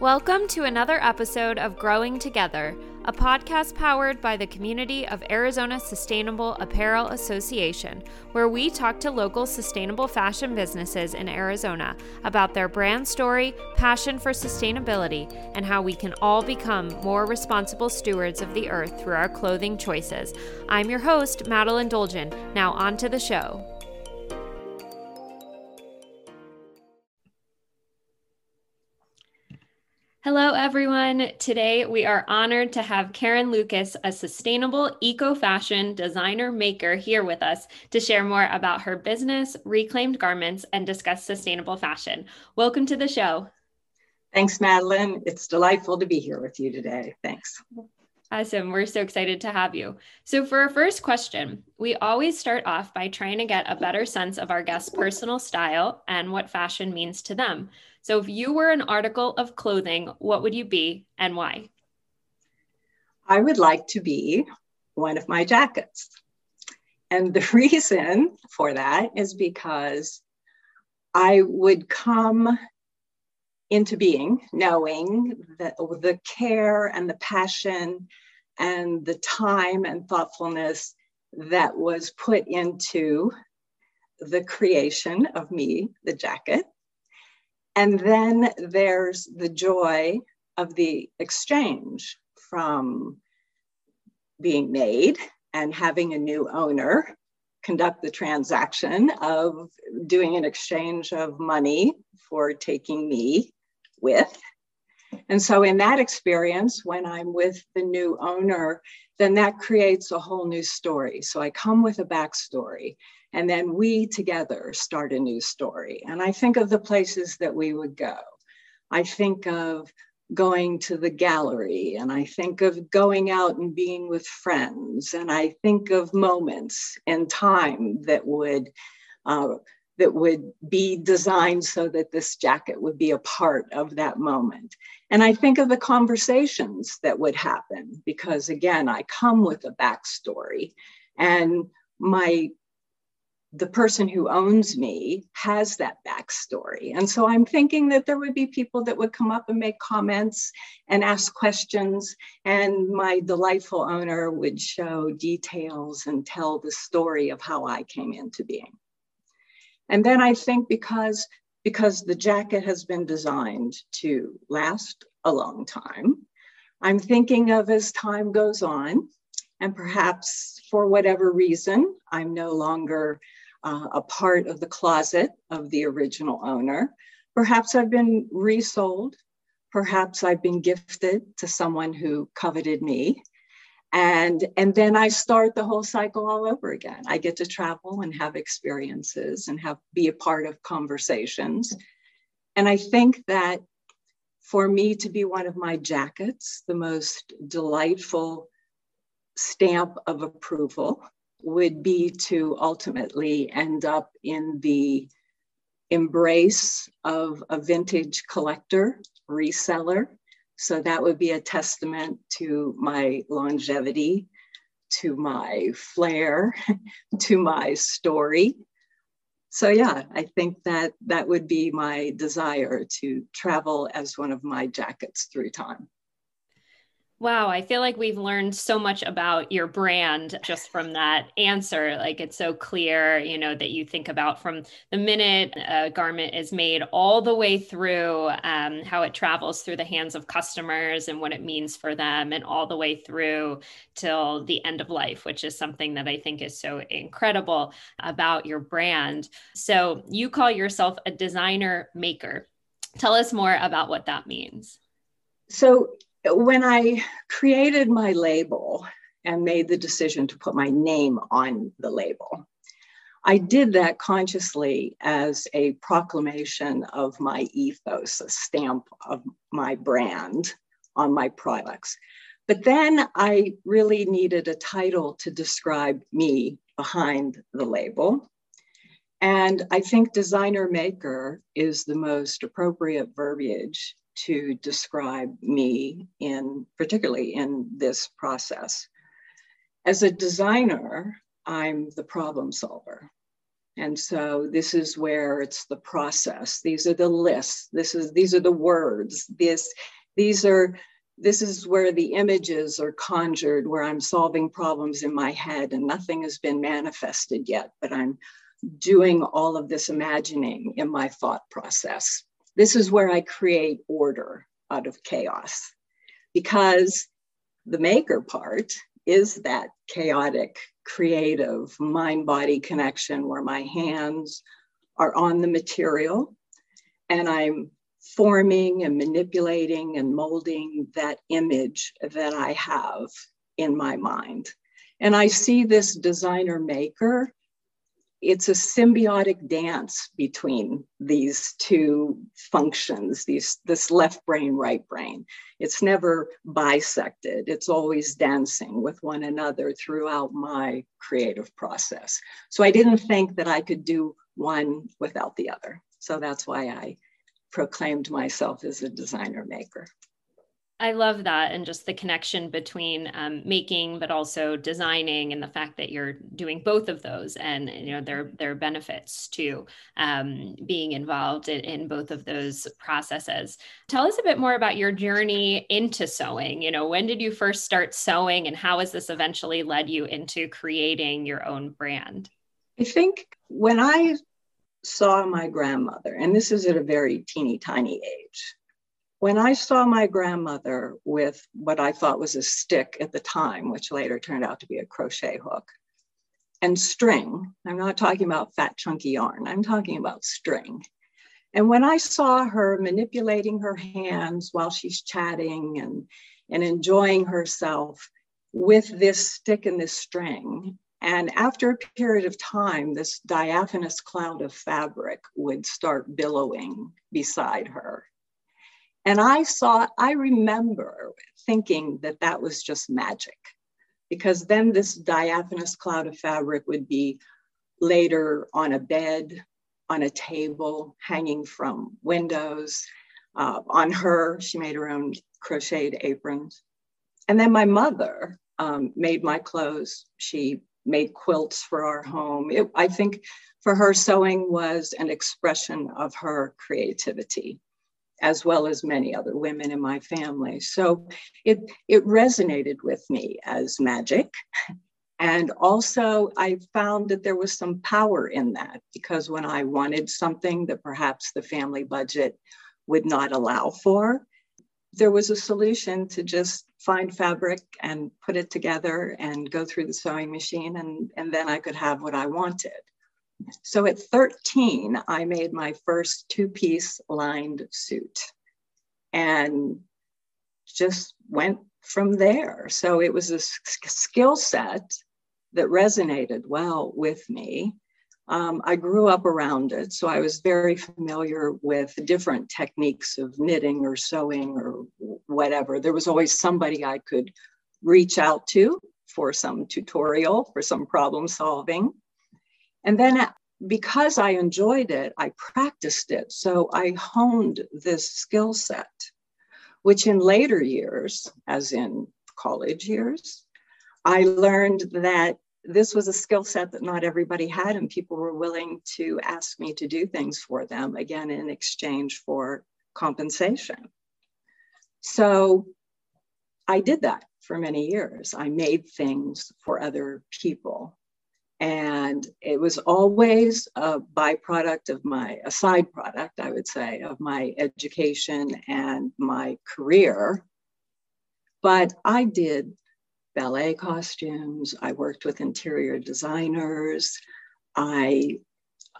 Welcome to another episode of Growing Together, a podcast powered by the community of Arizona Sustainable Apparel Association, where we talk to local sustainable fashion businesses in Arizona about their brand story, passion for sustainability, and how we can all become more responsible stewards of the earth through our clothing choices. I'm your host, Madeline Dolgen. Now, on to the show. Hello, everyone. Today we are honored to have Karen Lucas, a sustainable eco fashion designer maker, here with us to share more about her business, reclaimed garments, and discuss sustainable fashion. Welcome to the show. Thanks, Madeline. It's delightful to be here with you today. Thanks. Awesome. We're so excited to have you. So, for our first question, we always start off by trying to get a better sense of our guests' personal style and what fashion means to them. So, if you were an article of clothing, what would you be and why? I would like to be one of my jackets. And the reason for that is because I would come into being, knowing that the care and the passion and the time and thoughtfulness that was put into the creation of me, the jacket. And then there's the joy of the exchange from being made and having a new owner conduct the transaction of doing an exchange of money for taking me with. And so, in that experience, when I'm with the new owner, then that creates a whole new story. So, I come with a backstory, and then we together start a new story. And I think of the places that we would go. I think of going to the gallery, and I think of going out and being with friends, and I think of moments in time that would. Uh, that would be designed so that this jacket would be a part of that moment. And I think of the conversations that would happen because, again, I come with a backstory and my the person who owns me has that backstory. And so I'm thinking that there would be people that would come up and make comments and ask questions, and my delightful owner would show details and tell the story of how I came into being. And then I think because, because the jacket has been designed to last a long time, I'm thinking of as time goes on, and perhaps for whatever reason, I'm no longer uh, a part of the closet of the original owner. Perhaps I've been resold. Perhaps I've been gifted to someone who coveted me and and then i start the whole cycle all over again i get to travel and have experiences and have be a part of conversations and i think that for me to be one of my jackets the most delightful stamp of approval would be to ultimately end up in the embrace of a vintage collector reseller so that would be a testament to my longevity, to my flair, to my story. So yeah, I think that that would be my desire to travel as one of my jackets through time. Wow, I feel like we've learned so much about your brand just from that answer. Like it's so clear, you know, that you think about from the minute a garment is made all the way through um, how it travels through the hands of customers and what it means for them, and all the way through till the end of life, which is something that I think is so incredible about your brand. So you call yourself a designer maker. Tell us more about what that means. So when I created my label and made the decision to put my name on the label, I did that consciously as a proclamation of my ethos, a stamp of my brand on my products. But then I really needed a title to describe me behind the label. And I think designer maker is the most appropriate verbiage to describe me in particularly in this process. As a designer, I'm the problem solver. And so this is where it's the process. These are the lists. This is these are the words. This these are this is where the images are conjured, where I'm solving problems in my head and nothing has been manifested yet, but I'm doing all of this imagining in my thought process. This is where I create order out of chaos because the maker part is that chaotic, creative mind body connection where my hands are on the material and I'm forming and manipulating and molding that image that I have in my mind. And I see this designer maker it's a symbiotic dance between these two functions these this left brain right brain. It's never bisected. It's always dancing with one another throughout my creative process. So i didn't think that i could do one without the other. So that's why i proclaimed myself as a designer maker I love that and just the connection between um, making but also designing and the fact that you're doing both of those and you know there there are benefits to um, being involved in, in, both of those processes. Tell us a bit more about your journey into sewing. You know, when did you first start sewing and how has this eventually led you into creating your own brand? I think when I saw my grandmother, and this is at a very teeny tiny age, when I saw my grandmother with what I thought was a stick at the time, which later turned out to be a crochet hook, and string, I'm not talking about fat, chunky yarn, I'm talking about string. And when I saw her manipulating her hands while she's chatting and, and enjoying herself with this stick and this string, and after a period of time, this diaphanous cloud of fabric would start billowing beside her. And I saw, I remember thinking that that was just magic because then this diaphanous cloud of fabric would be later on a bed, on a table, hanging from windows. Uh, on her, she made her own crocheted aprons. And then my mother um, made my clothes. She made quilts for our home. It, I think for her, sewing was an expression of her creativity as well as many other women in my family. So it, it resonated with me as magic. And also, I found that there was some power in that because when I wanted something that perhaps the family budget would not allow for, there was a solution to just find fabric and put it together and go through the sewing machine, and, and then I could have what I wanted. So at 13, I made my first two piece lined suit and just went from there. So it was a skill set that resonated well with me. Um, I grew up around it, so I was very familiar with different techniques of knitting or sewing or whatever. There was always somebody I could reach out to for some tutorial, for some problem solving. And then because I enjoyed it, I practiced it. So I honed this skill set, which in later years, as in college years, I learned that this was a skill set that not everybody had, and people were willing to ask me to do things for them, again, in exchange for compensation. So I did that for many years. I made things for other people. And it was always a byproduct of my, a side product, I would say, of my education and my career. But I did ballet costumes, I worked with interior designers, I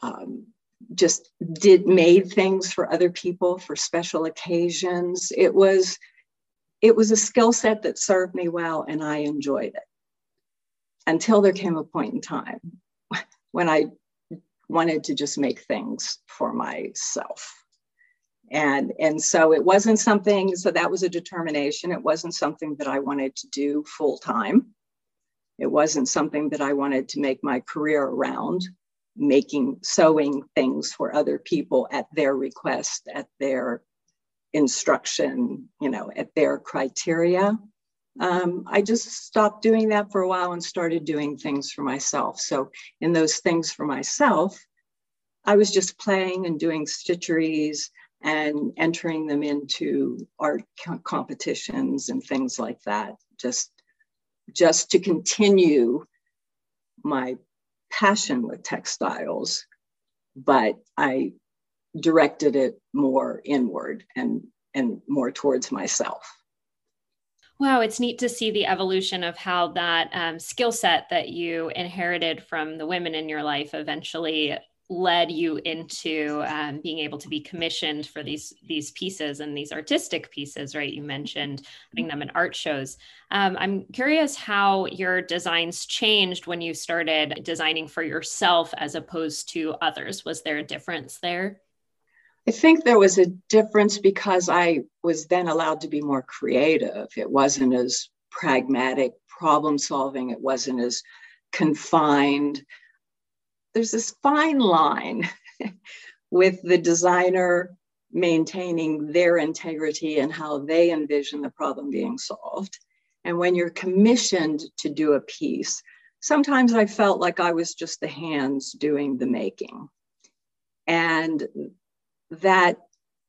um, just did made things for other people for special occasions. It was it was a skill set that served me well and I enjoyed it until there came a point in time when I wanted to just make things for myself. And, and so it wasn't something, so that was a determination. It wasn't something that I wanted to do full time. It wasn't something that I wanted to make my career around, making, sewing things for other people at their request, at their instruction, you know, at their criteria um, I just stopped doing that for a while and started doing things for myself. So, in those things for myself, I was just playing and doing stitcheries and entering them into art competitions and things like that, just, just to continue my passion with textiles. But I directed it more inward and, and more towards myself. Wow, it's neat to see the evolution of how that um, skill set that you inherited from the women in your life eventually led you into um, being able to be commissioned for these these pieces and these artistic pieces right? You mentioned putting them in art shows. Um, i'm curious how your designs changed when you started designing for yourself as opposed to others. Was there a difference there I think there was a difference because I was then allowed to be more creative. It wasn't as pragmatic problem solving, it wasn't as confined. There's this fine line with the designer maintaining their integrity and how they envision the problem being solved. And when you're commissioned to do a piece, sometimes I felt like I was just the hands doing the making. And that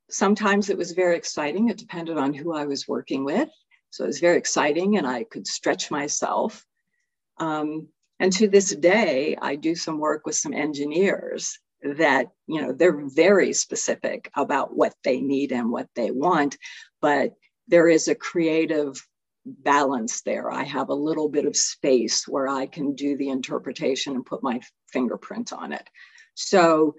sometimes it was very exciting. It depended on who I was working with. So it was very exciting and I could stretch myself. Um, and to this day, I do some work with some engineers that, you know, they're very specific about what they need and what they want, but there is a creative balance there. I have a little bit of space where I can do the interpretation and put my fingerprint on it. So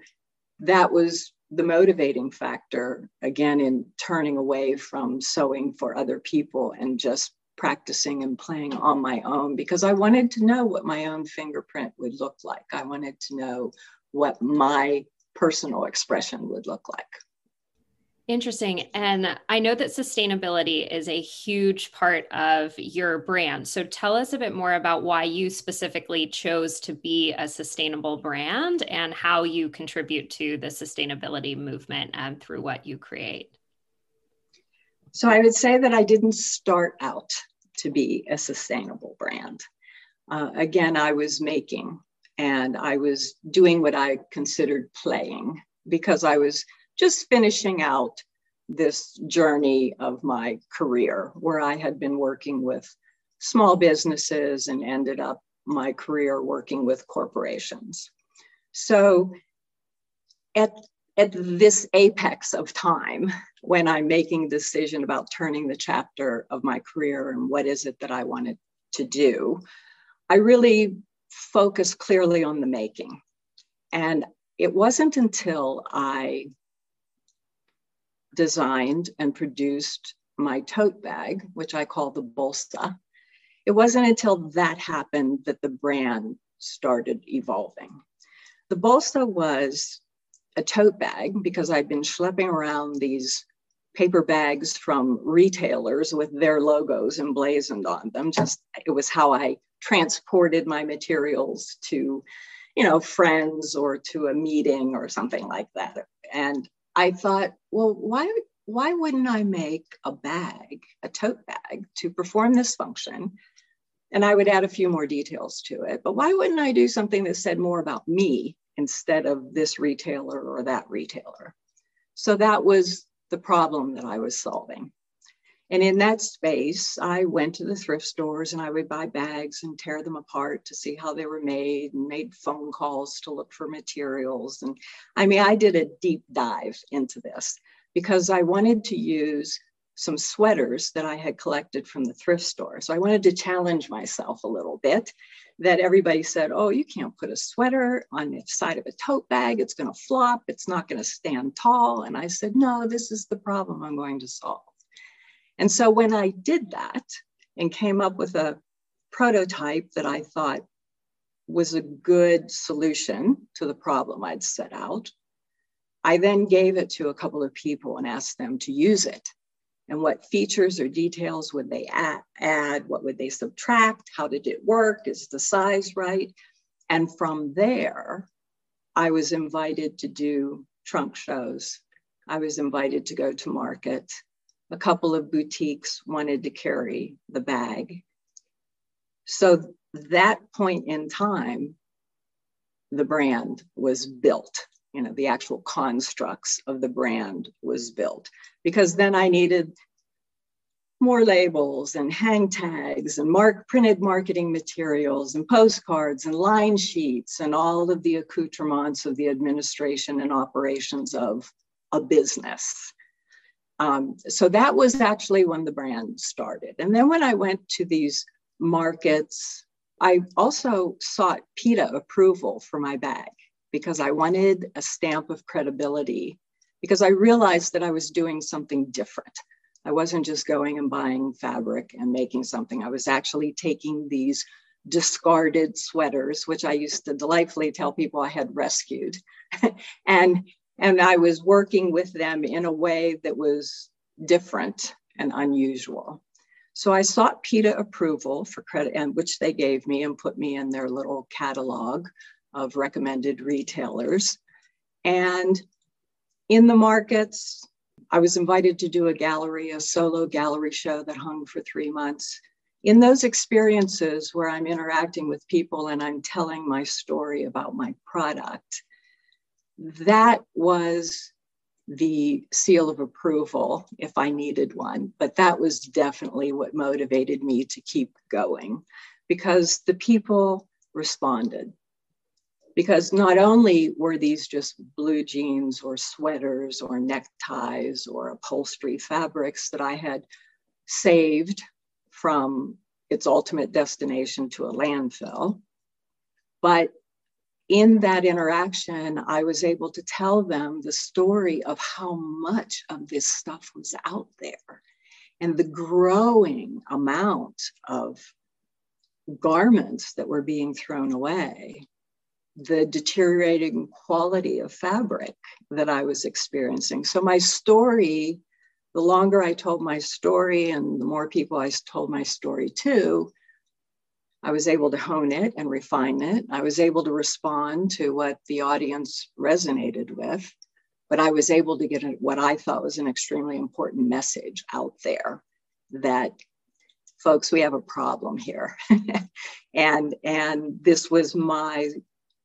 that was the motivating factor again in turning away from sewing for other people and just practicing and playing on my own because I wanted to know what my own fingerprint would look like. I wanted to know what my personal expression would look like. Interesting. And I know that sustainability is a huge part of your brand. So tell us a bit more about why you specifically chose to be a sustainable brand and how you contribute to the sustainability movement um, through what you create. So I would say that I didn't start out to be a sustainable brand. Uh, again, I was making and I was doing what I considered playing because I was just finishing out this journey of my career where I had been working with small businesses and ended up my career working with corporations. So at, at this apex of time, when I'm making a decision about turning the chapter of my career and what is it that I wanted to do, I really focused clearly on the making. And it wasn't until I designed and produced my tote bag, which I call the Bolsa. It wasn't until that happened that the brand started evolving. The Bolsa was a tote bag because I'd been schlepping around these paper bags from retailers with their logos emblazoned on them. Just it was how I transported my materials to, you know, friends or to a meeting or something like that. And I thought, well, why why wouldn't I make a bag, a tote bag, to perform this function? And I would add a few more details to it. But why wouldn't I do something that said more about me instead of this retailer or that retailer? So that was the problem that I was solving. And in that space, I went to the thrift stores and I would buy bags and tear them apart to see how they were made and made phone calls to look for materials. And I mean, I did a deep dive into this because I wanted to use some sweaters that I had collected from the thrift store. So I wanted to challenge myself a little bit that everybody said, oh, you can't put a sweater on the side of a tote bag. It's going to flop. It's not going to stand tall. And I said, no, this is the problem I'm going to solve. And so when I did that and came up with a prototype that I thought was a good solution to the problem I'd set out, I then gave it to a couple of people and asked them to use it. And what features or details would they add? What would they subtract? How did it work? Is the size right? And from there, I was invited to do trunk shows. I was invited to go to market a couple of boutiques wanted to carry the bag. So that point in time, the brand was built. you know, the actual constructs of the brand was built. Because then I needed more labels and hang tags and mark printed marketing materials and postcards and line sheets and all of the accoutrements of the administration and operations of a business. Um, so that was actually when the brand started. And then when I went to these markets, I also sought PETA approval for my bag because I wanted a stamp of credibility because I realized that I was doing something different. I wasn't just going and buying fabric and making something. I was actually taking these discarded sweaters, which I used to delightfully tell people I had rescued, and and I was working with them in a way that was different and unusual. So I sought PETA approval for credit, and which they gave me and put me in their little catalog of recommended retailers. And in the markets, I was invited to do a gallery, a solo gallery show that hung for three months. In those experiences where I'm interacting with people and I'm telling my story about my product, that was the seal of approval if I needed one. But that was definitely what motivated me to keep going because the people responded because not only were these just blue jeans or sweaters or neckties or upholstery fabrics that I had saved from its ultimate destination to a landfill, but in that interaction, I was able to tell them the story of how much of this stuff was out there and the growing amount of garments that were being thrown away the deteriorating quality of fabric that I was experiencing. So, my story, the longer I told my story and the more people I told my story to, I was able to hone it and refine it. I was able to respond to what the audience resonated with, but I was able to get what I thought was an extremely important message out there that folks we have a problem here and and this was my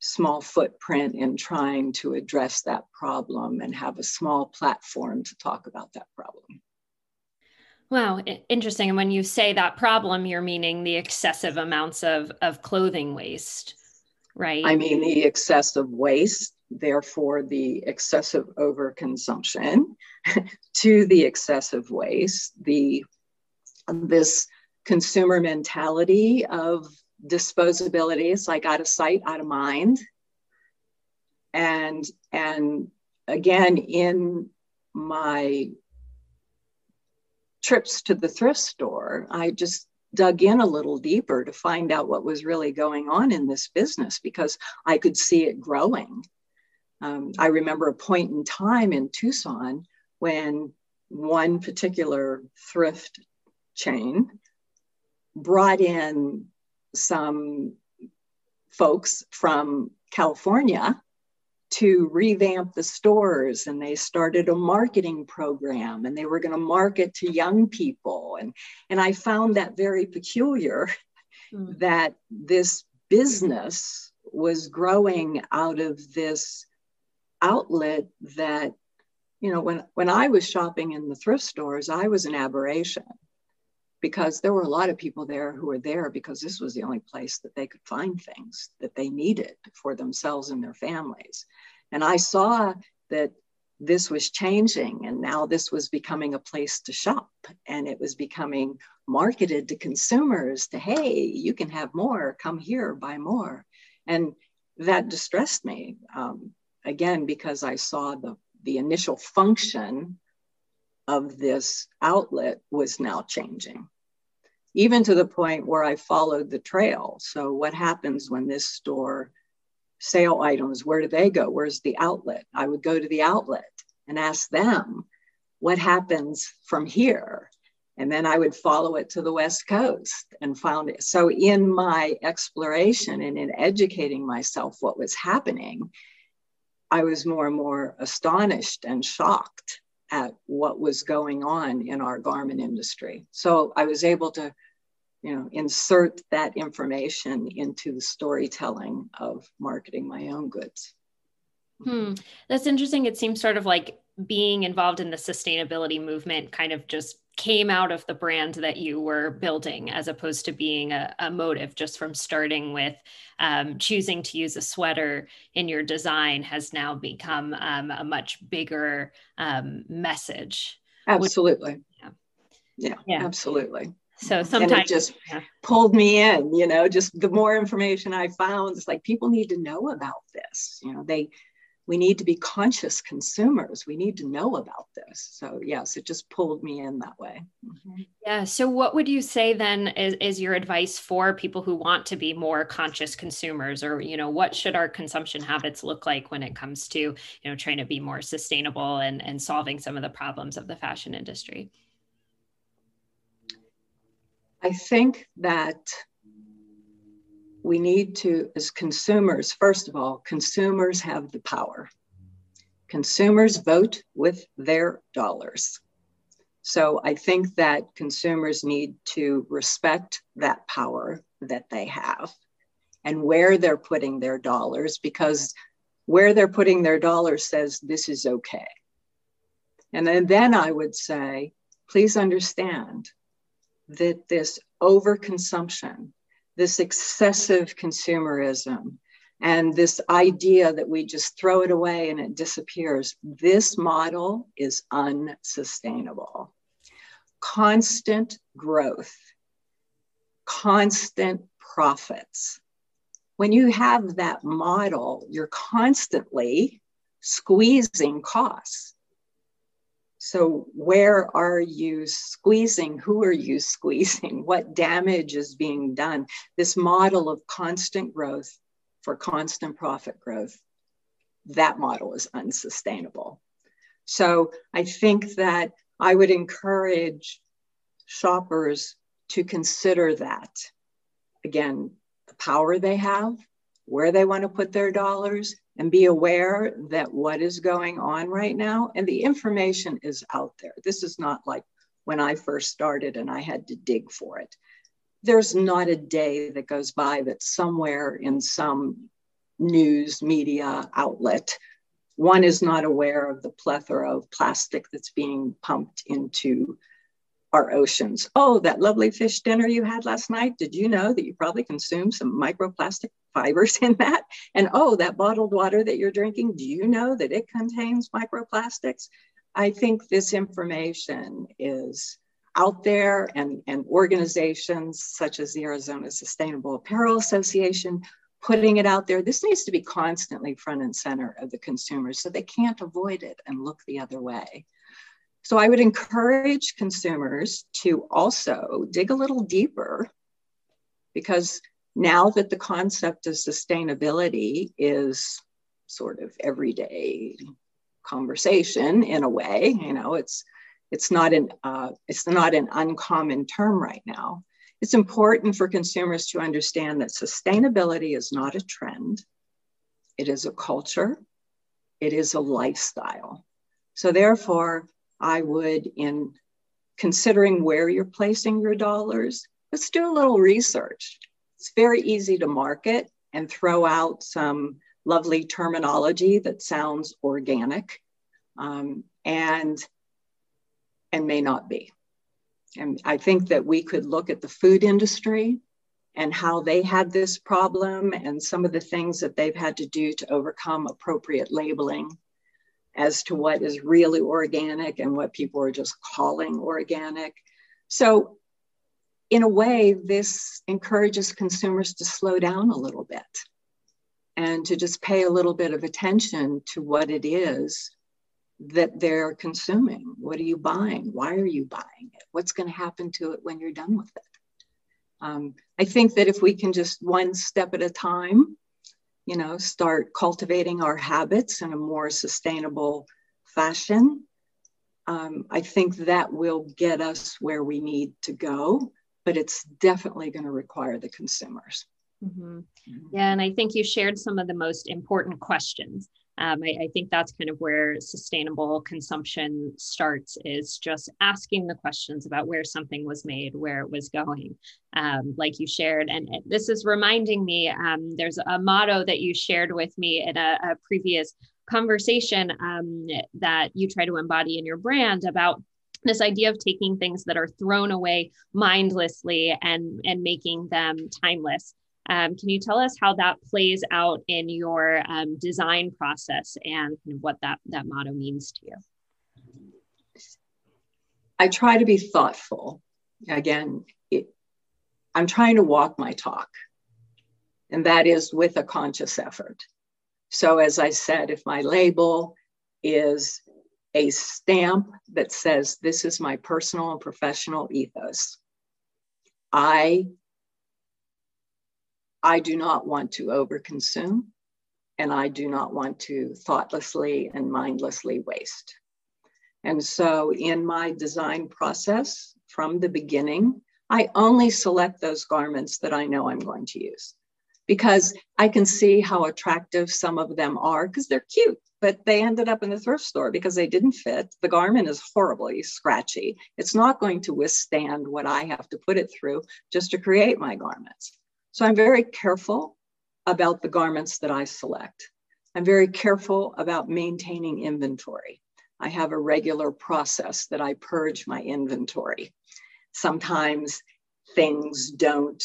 small footprint in trying to address that problem and have a small platform to talk about that problem. Wow, interesting. And when you say that problem, you're meaning the excessive amounts of, of clothing waste, right? I mean the excessive waste, therefore the excessive overconsumption to the excessive waste, the this consumer mentality of disposability It's like out of sight out of mind and and again in my trips to the thrift store i just dug in a little deeper to find out what was really going on in this business because i could see it growing. Um, i remember a point in time in tucson when one particular thrift chain brought in some folks from California to revamp the stores and they started a marketing program and they were going to market to young people and and I found that very peculiar mm. that this business was growing out of this outlet that you know when when I was shopping in the thrift stores I was an aberration because there were a lot of people there who were there because this was the only place that they could find things that they needed for themselves and their families. And I saw that this was changing and now this was becoming a place to shop and it was becoming marketed to consumers to hey you can have more. Come here buy more. And that distressed me um, again because i saw the the initial function of this outlet was now changing even to the point where I followed the trail. So, what happens when this store sale items, where do they go? Where's the outlet? I would go to the outlet and ask them, what happens from here? And then I would follow it to the West Coast and found it. So, in my exploration and in educating myself what was happening, I was more and more astonished and shocked at what was going on in our garment industry. So I was able to you know, insert that information into the storytelling of marketing my own goods. Hmm. That's interesting. It seems sort of like being involved in the sustainability movement kind of just came out of the brand that you were building as opposed to being a, a motive just from starting with um, choosing to use a sweater in your design has now become um, a much bigger um, message absolutely yeah. yeah. yeah absolutely so sometimes it just yeah. pulled me in you know just the more information i found it's like people need to know about this you know they we need to be conscious consumers. We need to know about this. So, yes, it just pulled me in that way. Mm-hmm. Yeah. So, what would you say then is, is, your advice for people who want to be more conscious consumers, or you know, what should our consumption habits look like when it comes to you know trying to be more sustainable and and solving some of the problems of the fashion industry? I think that we need to, as consumers, first of all, consumers have the power. Consumers vote with their dollars. So I think that consumers need to respect that power that they have and where they're putting their dollars because where they're putting their dollars says this is okay. And then, then I would say, please understand that this overconsumption this excessive consumerism and this idea that we just throw it away and it disappears. This model is unsustainable. Constant growth, constant profits. When you have that model, you're constantly squeezing costs. So, where are you squeezing? Who are you squeezing? What damage is being done? This model of constant growth for constant profit growth, that model is unsustainable. So, I think that I would encourage shoppers to consider that. Again, the power they have, where they want to put their dollars, and be aware that what is going on right now and the information is out there. This is not like when I first started and I had to dig for it. There's not a day that goes by that somewhere in some news media outlet, one is not aware of the plethora of plastic that's being pumped into our oceans. Oh, that lovely fish dinner you had last night. Did you know that you probably consumed some microplastic fibers in that? And oh, that bottled water that you're drinking, do you know that it contains microplastics? I think this information is out there and, and organizations such as the Arizona Sustainable Apparel Association putting it out there. This needs to be constantly front and center of the consumers so they can't avoid it and look the other way. So I would encourage consumers to also dig a little deeper because now that the concept of sustainability is sort of everyday conversation in a way, you know, it's it's not an uh, it's not an uncommon term right now. It's important for consumers to understand that sustainability is not a trend. It is a culture. It is a lifestyle. So therefore, I would, in considering where you're placing your dollars, let's do a little research. It's very easy to market and throw out some lovely terminology that sounds organic um, and, and may not be. And I think that we could look at the food industry and how they had this problem and some of the things that they've had to do to overcome appropriate labeling as to what is really organic and what people are just calling organic. So, in a way, this encourages consumers to slow down a little bit and to just pay a little bit of attention to what it is that they're consuming. What are you buying? Why are you buying it? What's going to happen to it when you're done with it? Um, I think that if we can just one step at a time you know, start cultivating our habits in a more sustainable fashion, um, I think that will get us where we need to go, but it's definitely going to require the consumers. Mm-hmm. Yeah, and I think you shared some of the most important questions um, I, I, think that's kind of where sustainable consumption starts is just asking the questions about where something was made where it was going. Um, like you shared and this is reminding me um, there's a motto that you shared with me in a, a previous conversation um, that you try to embody in your brand about this idea of taking things that are thrown away mindlessly and and making them timeless um, can you tell us how that plays out in your um, design process and what that that motto means to you i try to be thoughtful again it, i'm trying to walk my talk and that is with a conscious effort so as i said if my label is a stamp that says, This is my personal and professional ethos. I, I do not want to overconsume, and I do not want to thoughtlessly and mindlessly waste. And so, in my design process from the beginning, I only select those garments that I know I'm going to use because I can see how attractive some of them are because they're cute but they ended up in the thrift store because they didn't fit. The garment is horribly scratchy. It's not going to withstand what I have to put it through just to create my garments. So I'm very careful about the garments that I select. I'm very careful about maintaining inventory. I have a regular process that I purge my inventory. Sometimes things don't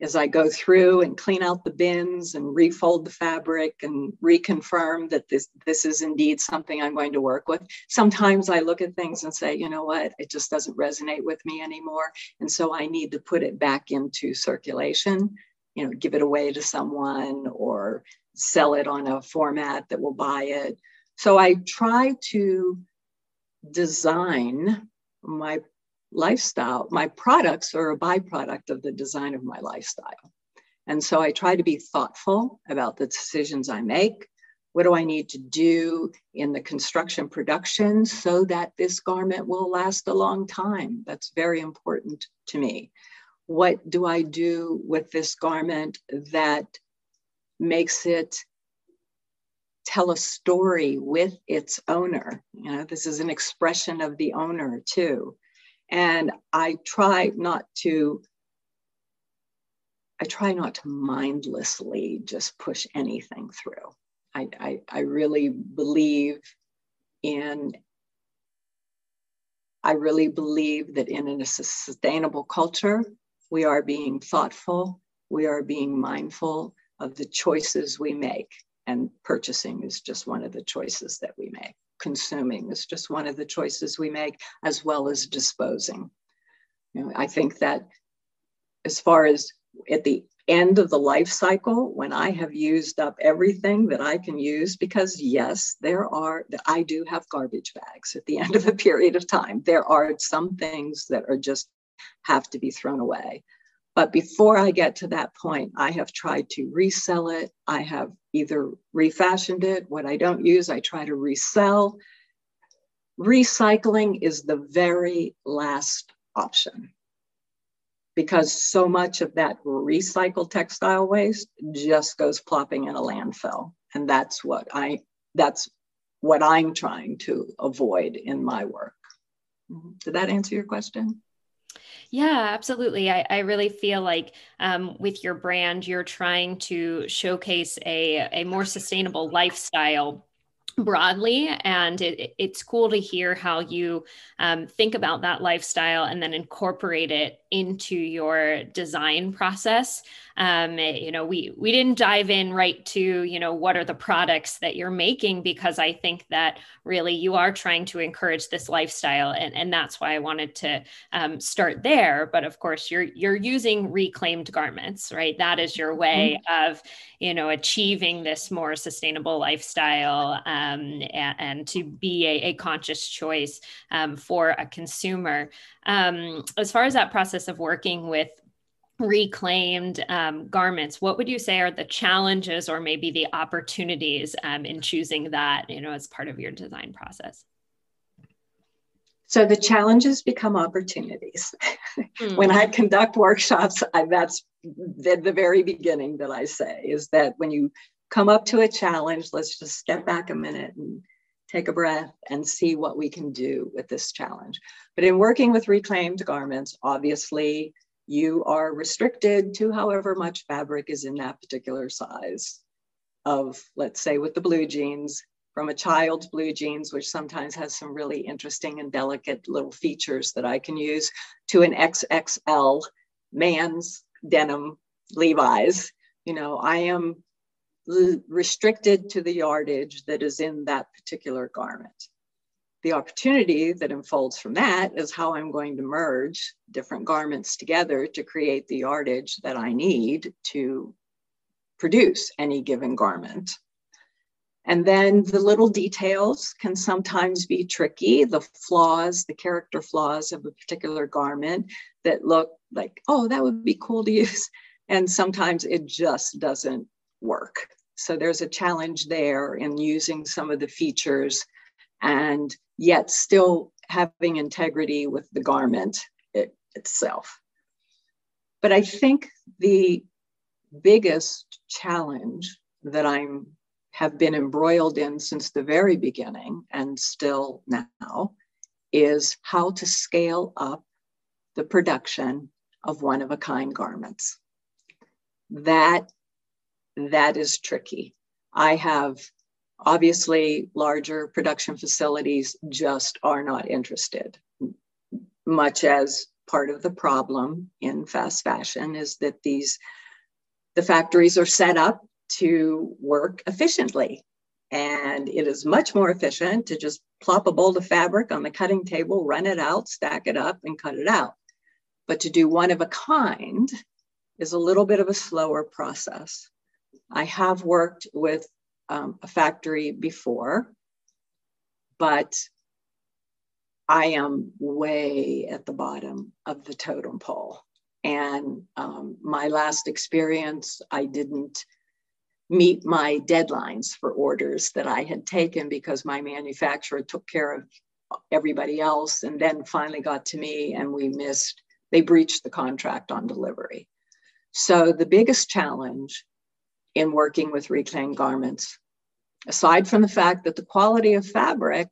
as I go through and clean out the bins and refold the fabric and reconfirm that this this is indeed something I'm going to work with. Sometimes I look at things and say, you know what, it just doesn't resonate with me anymore, and so I need to put it back into circulation. You know, give it away to someone or sell it on a format that will buy it. So I try to design my lifestyle, my products are a byproduct of the design of my lifestyle. And so I try to be thoughtful about the decisions I make. What do I need to do in the construction production so that this garment will last a long time? That's very important to me. What do I do with this garment that makes it tell a story with its owner? You know, this is an expression of the owner too. And I try not to, I try not to mindlessly just push anything through. I, I, I really believe in, I really believe that in a sustainable culture, we are being thoughtful, we are being mindful of the choices we make. And purchasing is just one of the choices that we make consuming is just one of the choices we make, as well as disposing. You know, I think that as far as at the end of the life cycle, when I have used up everything that I can use, because yes, there are, I do have garbage bags at the end of a period of time. There are some things that are just have to be thrown away. But before I get to that point, I have tried to resell it. I have either refashioned it. What I don't use, I try to resell. Recycling is the very last option because so much of that recycled textile waste just goes plopping in a landfill. And that's what I that's what I'm trying to avoid in my work. Mm-hmm. Did that answer your question? Yeah, absolutely. I, I really feel like um, with your brand, you're trying to showcase a, a more sustainable lifestyle broadly and it, it's cool to hear how you um, think about that lifestyle and then incorporate it into your design process um, you know we we didn't dive in right to you know what are the products that you're making because i think that really you are trying to encourage this lifestyle and, and that's why i wanted to um, start there. But of course you're you're using reclaimed garments right? That is your way mm-hmm. of you know achieving this more sustainable lifestyle um, and, and, to be a, a conscious choice um, for a consumer. Um, as far as that process of working with reclaimed um, garments what would you say are the challenges or maybe the opportunities um, in choosing that you know as part of your design process? So the challenges become opportunities. Mm. when i conduct workshops I, that's the, the very beginning that i say is that when you come up to a challenge let's just step back a minute and take a breath and see what we can do with this challenge. But in working with reclaimed garments obviously you are restricted to however much fabric is in that particular size of, let's say with the blue jeans, from a child's blue jeans, which sometimes has some really interesting and delicate little features that I can use, to an XXL man's denim Levi's. You know, I am restricted to the yardage that is in that particular garment. The opportunity that unfolds from that is how I'm going to merge different garments together to create the yardage that I need to produce any given garment. And then the little details can sometimes be tricky. The flaws, the character flaws of a particular garment that look like, oh, that would be cool to use. And sometimes it just doesn't work. So there's a challenge there in using some of the features and yet still having integrity with the garment it, itself. But I think the biggest challenge that I'm have been embroiled in since the very beginning and still now is how to scale up the production of one of a kind garments. That that is tricky. I have obviously larger production facilities just are not interested much as part of the problem in fast fashion is that these the factories are set up to work efficiently. And it is much more efficient to just plop a bolt of fabric on the cutting table, run it out, stack it up, and cut it out. But to do one of a kind is a little bit of a slower process. I have worked with um, a factory before, but I am way at the bottom of the totem pole. And um, my last experience, I didn't meet my deadlines for orders that I had taken because my manufacturer took care of everybody else and then finally got to me and we missed, they breached the contract on delivery. So the biggest challenge in working with reclaimed garments, aside from the fact that the quality of fabric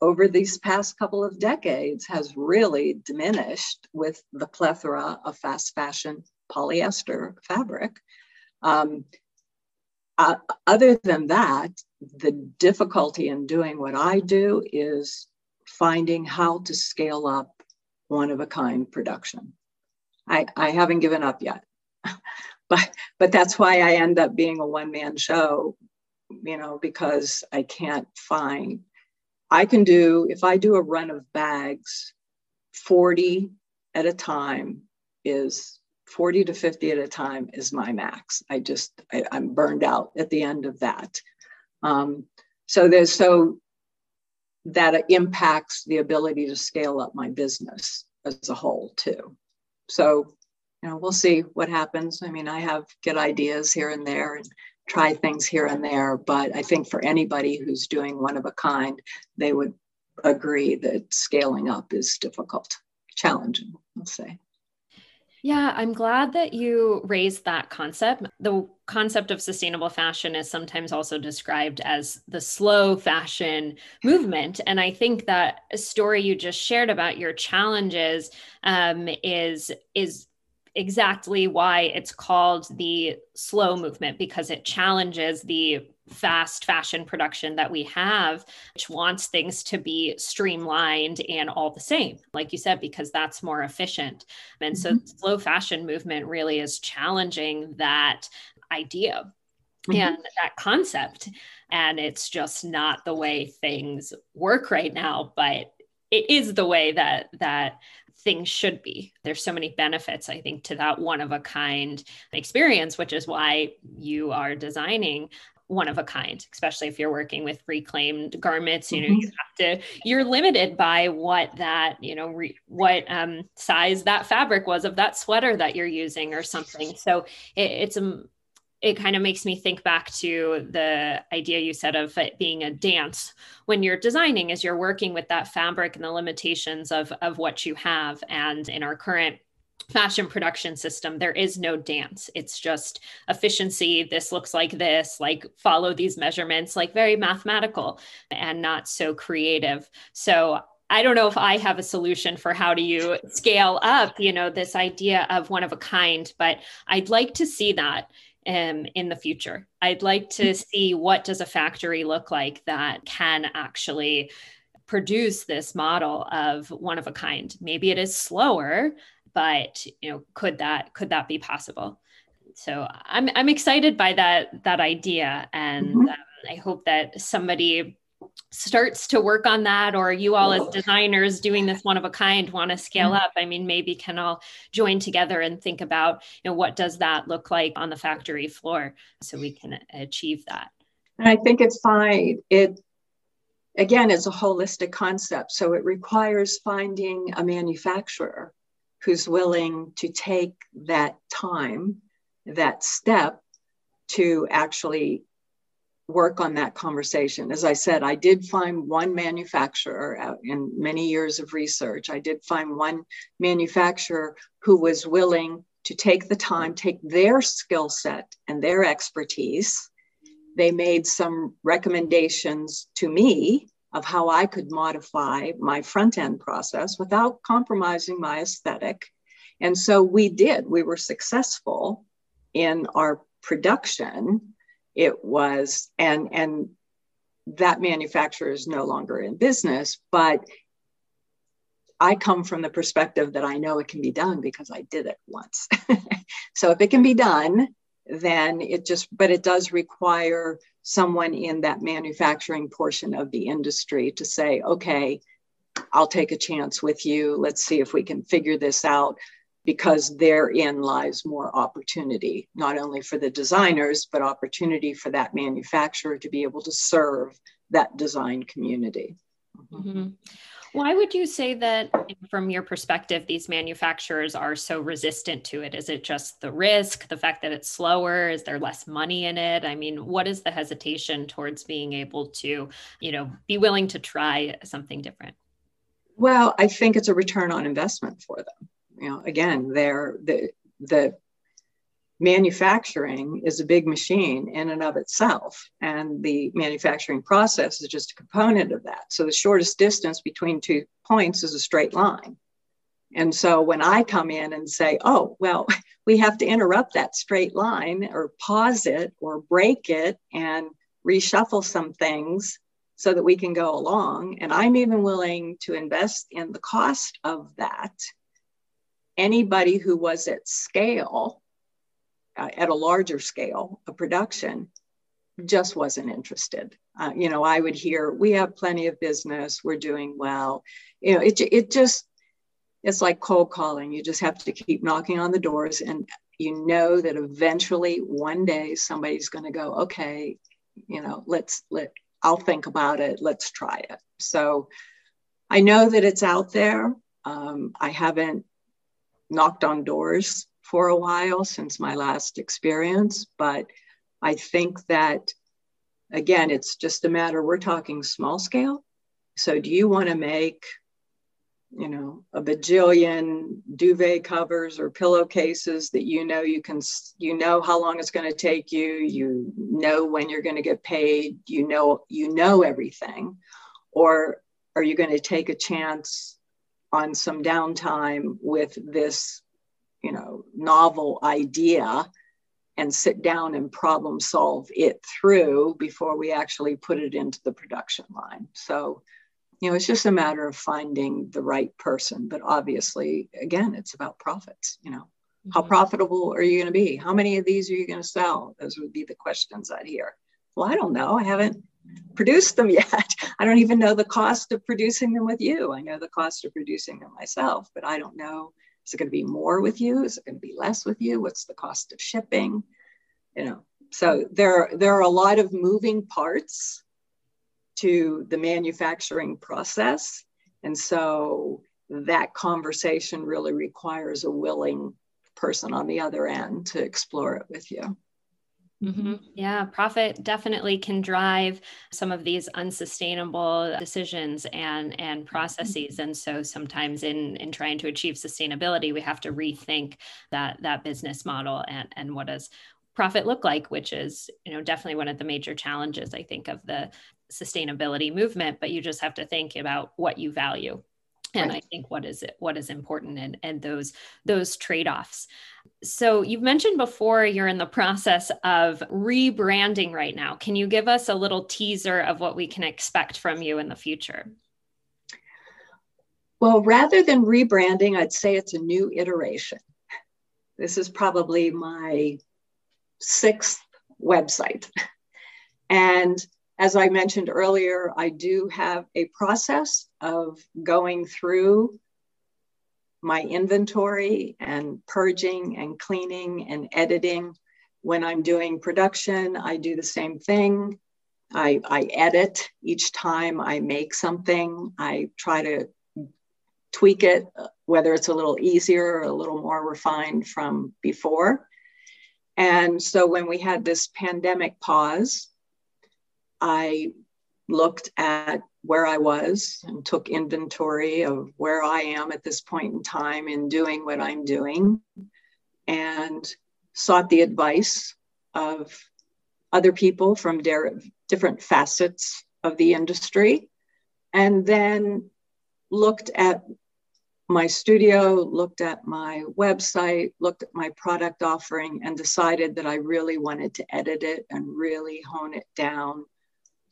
over these past couple of decades has really diminished with the plethora of fast fashion polyester fabric. Um, uh, other than that, the difficulty in doing what I do is finding how to scale up one of a kind production. I, I haven't given up yet, but but that's why I end up being a one man show, you know, because I can't find. I can do if I do a run of bags, forty at a time is 40 to 50 at a time is my max. I just, I, am burned out at the end of that. Um, so there's so that impacts the ability to scale up my business as a whole too. So, you know, we'll see what happens. I mean, I have good ideas here and there and try things here and there, but I think for anybody who's doing one of a kind, they would agree that scaling up is difficult, challenging, I'll say. Yeah, I'm glad that you raised that concept. The concept of sustainable fashion is sometimes also described as the slow fashion movement. And I think that story you just shared about your challenges um, is is exactly why it's called the slow movement because it challenges the fast fashion production that we have, which wants things to be streamlined and all the same, like you said, because that's more efficient. And mm-hmm. so, slow fashion movement really is challenging that idea mm-hmm. and that concept. And it's just not the way things work right now, but it is the way that that things should be. There's so many benefits, I think, to that one of a kind experience, which is why you are designing one of a kind especially if you're working with reclaimed garments you know mm-hmm. you have to you're limited by what that you know re, what um, size that fabric was of that sweater that you're using or something so it, it's a um, it kind of makes me think back to the idea you said of it being a dance when you're designing as you're working with that fabric and the limitations of of what you have. And in our current fashion production system there is no dance. It's just efficiency. This looks like this like follow these measurements like very mathematical and not so creative. So I don't know if I have a solution for how do you scale up, you know, this idea of one of a kind, but I'd like to see that um, in the future. I'd like to see what does a factory look like that can actually produce this model of one of a kind. Maybe it is slower, but you know, could that could that be possible? So I'm I'm excited by that that idea, and mm-hmm. um, I hope that somebody starts to work on that or you all as designers doing this one of a kind want to scale mm-hmm. up i mean maybe can all join together and think about you know what does that look like on the factory floor so we can achieve that and i think it's fine it again it's a holistic concept so it requires finding a manufacturer who's willing to take that time that step to actually work on that conversation. As I said, I did find one manufacturer out in many years of research. I did find one manufacturer who was willing to take the time, take their skill set and their expertise. They made some recommendations to me of how I could modify my front end process without compromising my aesthetic. And so we did, we were successful in our production it was and and that manufacturer is no longer in business but i come from the perspective that i know it can be done because i did it once. So if it can be done then it just but it does require someone in that manufacturing portion of the industry to say okay i'll take a chance with you. Let's see if we can figure this out because therein lies more opportunity, not only for the designers, but opportunity for that manufacturer to be able to serve that design community. Mm-hmm. Why would you say that, from your perspective, these manufacturers are so resistant to it? Is it just the risk, the fact that it's slower? Is there less money in it? I mean, what is the hesitation towards being able to, you know, be willing to try something different? Well, I think it's a return on investment for them you know again they're the the manufacturing is a big machine in and of itself and the manufacturing process is just a component of that. So the shortest distance between two points is a straight line. And so when i come in and say oh well we have to interrupt that straight line or pause it or break it and reshuffle some things so that we can go along and i'm even willing to invest in the cost of that anybody who was at scale, uh, at a larger scale, a production, just wasn't interested. Uh, you know, I would hear, we have plenty of business, we're doing well. You know, it, it just, it's like cold calling. You just have to keep knocking on the doors, and you know that eventually one day somebody's going to go, okay, you know, let's let, I'll think about it, let's try it. So I know that it's out there. Um, I haven't knocked on doors for a while since my last experience, but I think that again, it's just a matter, we're talking small scale. So do you want to make, you know, a bajillion duvet covers or pillowcases that you know you can, you know how long it's going to take you, you know when you're going to get paid, you know, you know everything. Or are you going to take a chance on some downtime with this, you know, novel idea and sit down and problem solve it through before we actually put it into the production line. So, you know, it's just a matter of finding the right person. But obviously, again, it's about profits, you know. Mm-hmm. How profitable are you going to be? How many of these are you going to sell? Those would be the questions I'd hear. Well, I don't know. I haven't produced them yet. I don't even know the cost of producing them with you. I know the cost of producing them myself, but I don't know is it going to be more with you? Is it going to be less with you? What's the cost of shipping? You know, so there there are a lot of moving parts to the manufacturing process, and so that conversation really requires a willing person on the other end to explore it with you. Mm-hmm. Yeah, profit definitely can drive some of these unsustainable decisions and and mm-hmm. processes. And so sometimes in in trying to achieve sustainability, we have to rethink that that business model and and what does profit look like, which is you know definitely one of the major challenges I think of the sustainability movement. But you just have to think about what you value and i think what is it what is important and and those those trade-offs. So you've mentioned before you're in the process of rebranding right now. Can you give us a little teaser of what we can expect from you in the future? Well rather than rebranding i'd say it's a new iteration. This is probably my sixth website. And as I mentioned earlier, I do have a process of going through my inventory and purging and cleaning and editing. When I'm doing production, I do the same thing. I, I edit each time I make something. I try to tweak it, whether it's a little easier or a little more refined from before. And so when we had this pandemic pause, I looked at where I was and took inventory of where I am at this point in time in doing what I'm doing and sought the advice of other people from der- different facets of the industry and then looked at my studio, looked at my website, looked at my product offering, and decided that I really wanted to edit it and really hone it down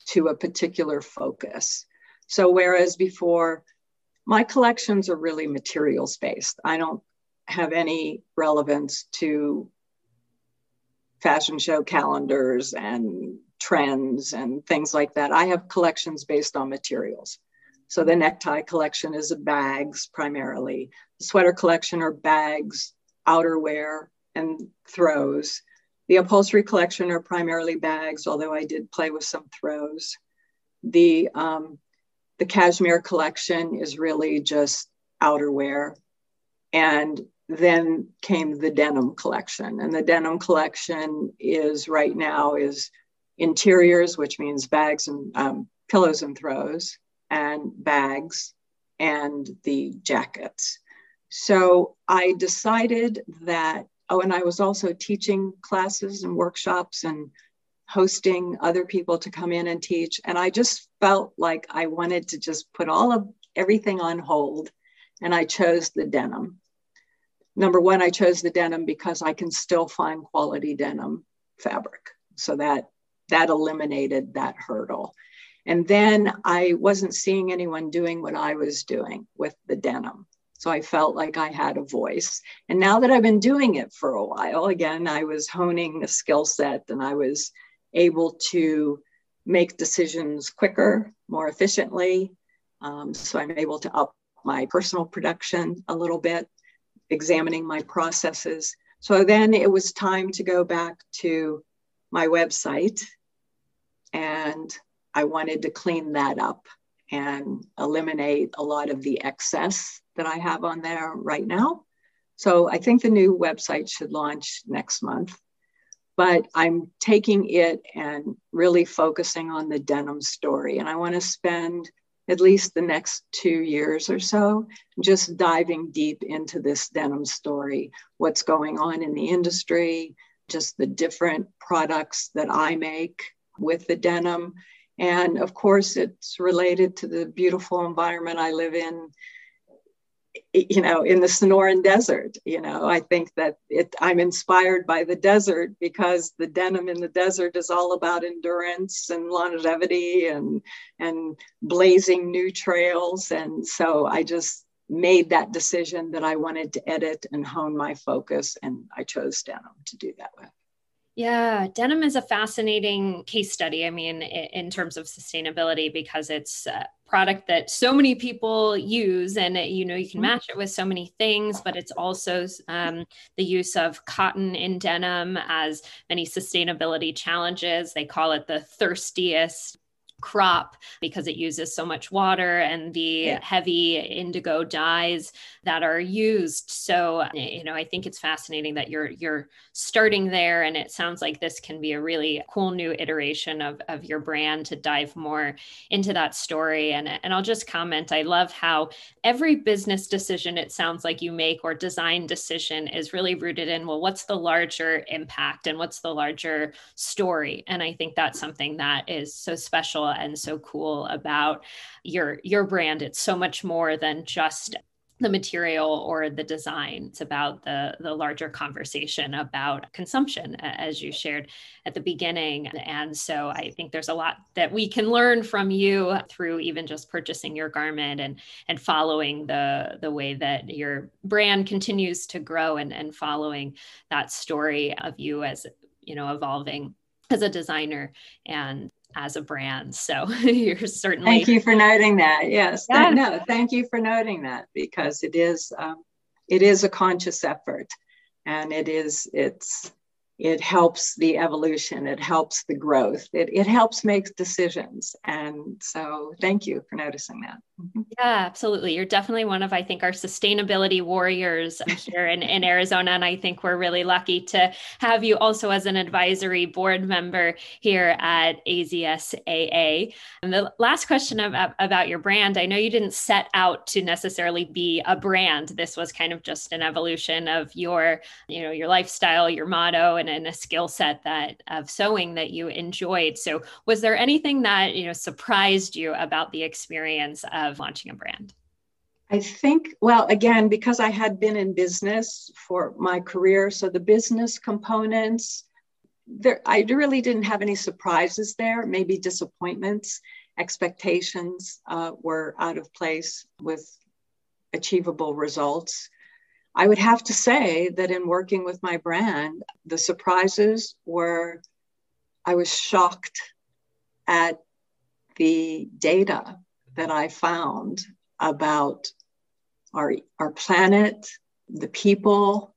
to a particular focus. So, whereas before, my collections are really materials based, I don't have any relevance to fashion show calendars and trends and things like that. I have collections based on materials. So the necktie collection is bags primarily. The sweater collection are bags, outerwear, and throws. The upholstery collection are primarily bags, although I did play with some throws. The, um, the cashmere collection is really just outerwear. And then came the denim collection. And the denim collection is right now is interiors, which means bags and um, pillows and throws, and bags and the jackets. So I decided that Oh, and I was also teaching classes and workshops and hosting other people to come in and teach. And I just felt like I wanted to just put all of everything on hold. And I chose the denim. Number one, I chose the denim because I can still find quality denim fabric. So that that eliminated that hurdle. And then I wasn't seeing anyone doing what I was doing with the denim. So I felt like I had a voice. And now that I've been doing it for a while, again, I was honing the skill set and I was able to make decisions quicker, more efficiently. Um, so I'm able to up my personal production a little bit, examining my processes. So then it was time to go back to my website and I wanted to clean that up and eliminate a lot of the excess that I have on there right now. So I think the new website should launch next month. But I'm taking it and really focusing on the denim story. And I want to spend at least the next two years or so just diving deep into this denim story, what's going on in the industry, just the different products that I make with the denim. And of course, it's related to the beautiful environment I live in you know in the sonoran desert you know i think that it i'm inspired by the desert because the denim in the desert is all about endurance and longevity and and blazing new trails. And so i just made that decision that i wanted to edit and hone my focus and i chose denim to do that with yeah, denim is a fascinating case study. I mean, in terms of sustainability, because it's a product that so many people use, and you know, you can mm-hmm. match it with so many things, but it's also um, the use of cotton in denim as many sustainability challenges. They call it the thirstiest crop because it uses so much water and the yeah. heavy indigo dyes that are used. So you know i think it's fascinating that you're you're starting there and it sounds like this can be a really cool new iteration of, of your brand to dive more into that story. And and i'll just comment i love how every business decision it sounds like you make or design decision is really rooted in well what's the larger impact and what's the larger story? And i think that's something that is so special and so cool about your your brand. It's so much more than just the material or the design. It's about the the larger conversation about consumption, as you shared at the beginning. And so I think there's a lot that we can learn from you through even just purchasing your garment and and following the the way that your brand continues to grow and and following that story of you as you know evolving as a designer and as a brand. So you're certainly. Thank you for noting that. Yes. Th- no, thank you for noting that because it is, um, it is a conscious effort, and it is it's it helps the evolution it helps the growth it, it helps make decisions and so thank you for noticing that. Mm-hmm. yeah absolutely. You're definitely one of i think our sustainability warriors here in, in arizona and i think we're really lucky to have you also as an advisory board member here at azsaa and the last question about, about your brand i know you didn't set out to necessarily be a brand. This was kind of just an evolution of your you know your lifestyle your motto and, and a skill set that of sewing that you enjoyed. So was there anything that, you know, surprised you about the experience of launching a brand? I think, well, again, because I had been in business for my career, so the business components, there, I really didn't have any surprises there, maybe disappointments. Expectations uh, were out of place with achievable results. I would have to say that in working with my brand, the surprises were I was shocked at the data that I found about our, our planet, the people,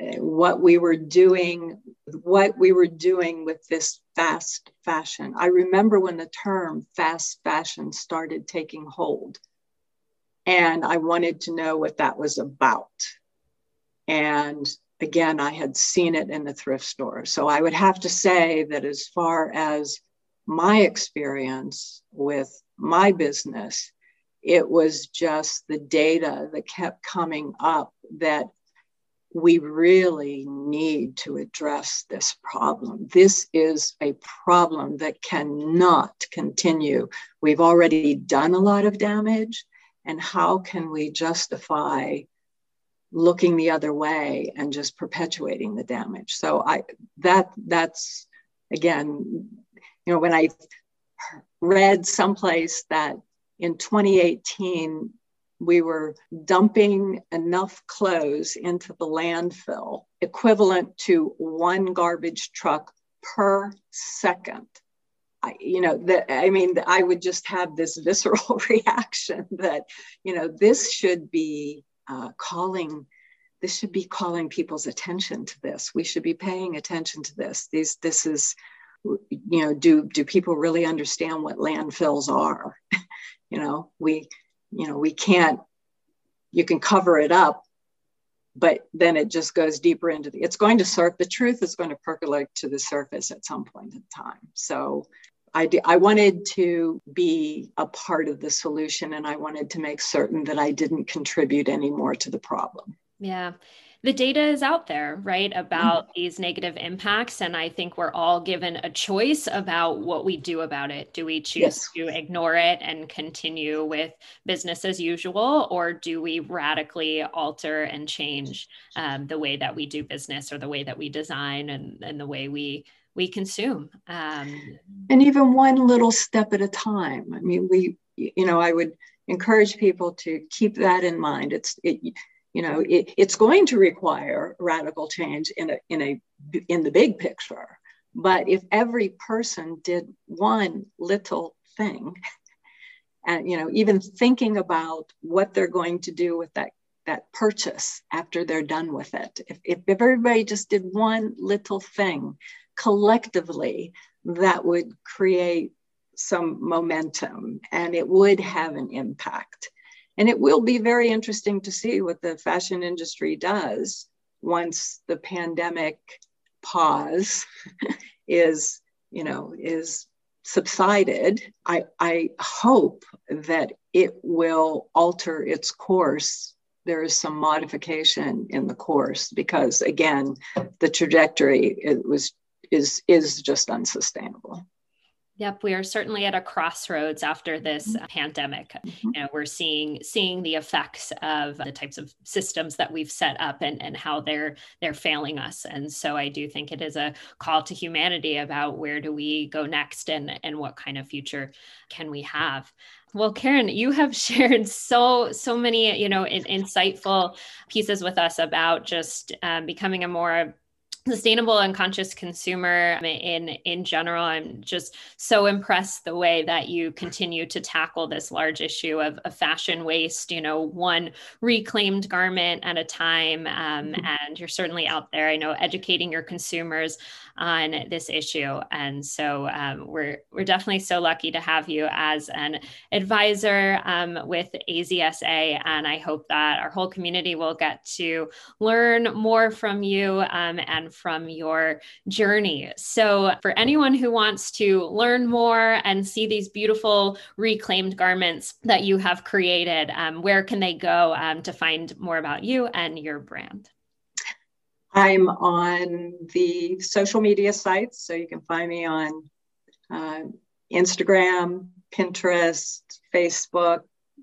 uh, what we were doing, what we were doing with this fast fashion. I remember when the term fast fashion started taking hold and I wanted to know what that was about. And again, I had seen it in the thrift store. So I would have to say that as far as my experience with my business, it was just the data that kept coming up that we really need to address this problem. This is a problem that cannot continue. We've already done a lot of damage and how can we justify looking the other way and just perpetuating the damage? So i that that's again you know when i read someplace that in 2018 we were dumping enough clothes into the landfill equivalent to one garbage truck per second I, you know that i mean i would just have this visceral reaction that you know this should be uh, calling this should be calling people's attention to this. We should be paying attention to this. These this is you know do do people really understand what landfills are? You know we you know we can't you can cover it up but then it just goes deeper into the it's going to surf the truth is going to percolate to the surface at some point in time. So I, wanted to be a part of the solution and I wanted to make certain that I didn't contribute any more to the problem. Yeah. The data is out there, right, about mm-hmm. these negative impacts. And I think we're all given a choice about what we do about it. Do we choose yes. to ignore it and continue with business as usual, or do we radically alter and change um, the way that we do business or the way that we design and, and the way we we consume. Um, and even one little step at a time. I mean, we, you know, I would encourage people to keep that in mind. It's, it, you know, it, it's going to require radical change in a, in a, in the big picture. But if every person did one little thing, and you know, even thinking about what they're going to do with that that purchase after they're done with it, if, if everybody just did one little thing collectively that would create some momentum and it would have an impact. And it will be very interesting to see what the fashion industry does once the pandemic pause is, you know, is subsided. I, I hope that it will alter its course there is some modification in the course because again the trajectory it was is is just unsustainable Yep, we are certainly at a crossroads after this mm-hmm. pandemic. Mm-hmm. You know, we're seeing seeing the effects of the types of systems that we've set up and, and how they're they're failing us. And so I do think it is a call to humanity about where do we go next and and what kind of future can we have. Well, Karen, you have shared so so many you know in, insightful pieces with us about just um, becoming a more sustainable and conscious consumer in in general. I'm just so impressed the way that you continue to tackle this large issue of, of fashion waste you know one reclaimed garment at a time um, mm-hmm. and you're certainly out there i know educating your consumers on this issue. And so um, we're we're definitely so lucky to have you as an advisor um, with azsa and i hope that our whole community will get to learn more from you um, from your journey. So, for anyone who wants to learn more and see these beautiful reclaimed garments that you have created, um, where can they go um, to find more about you and your brand? I'm on the social media sites, so you can find me on uh, Instagram, Pinterest, Facebook,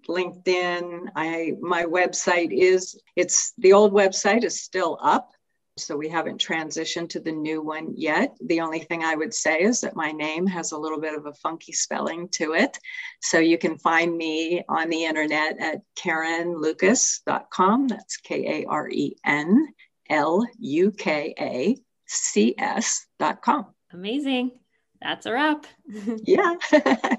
LinkedIn. I my website is it's the old website is still up. So we haven't transitioned to the new one yet. The only thing I would say is that my name has a little bit of a funky spelling to it. So you can find me on the internet at karenlukacs.com. That's K A R E N L U K A C S.com. Amazing. That's a wrap. yeah.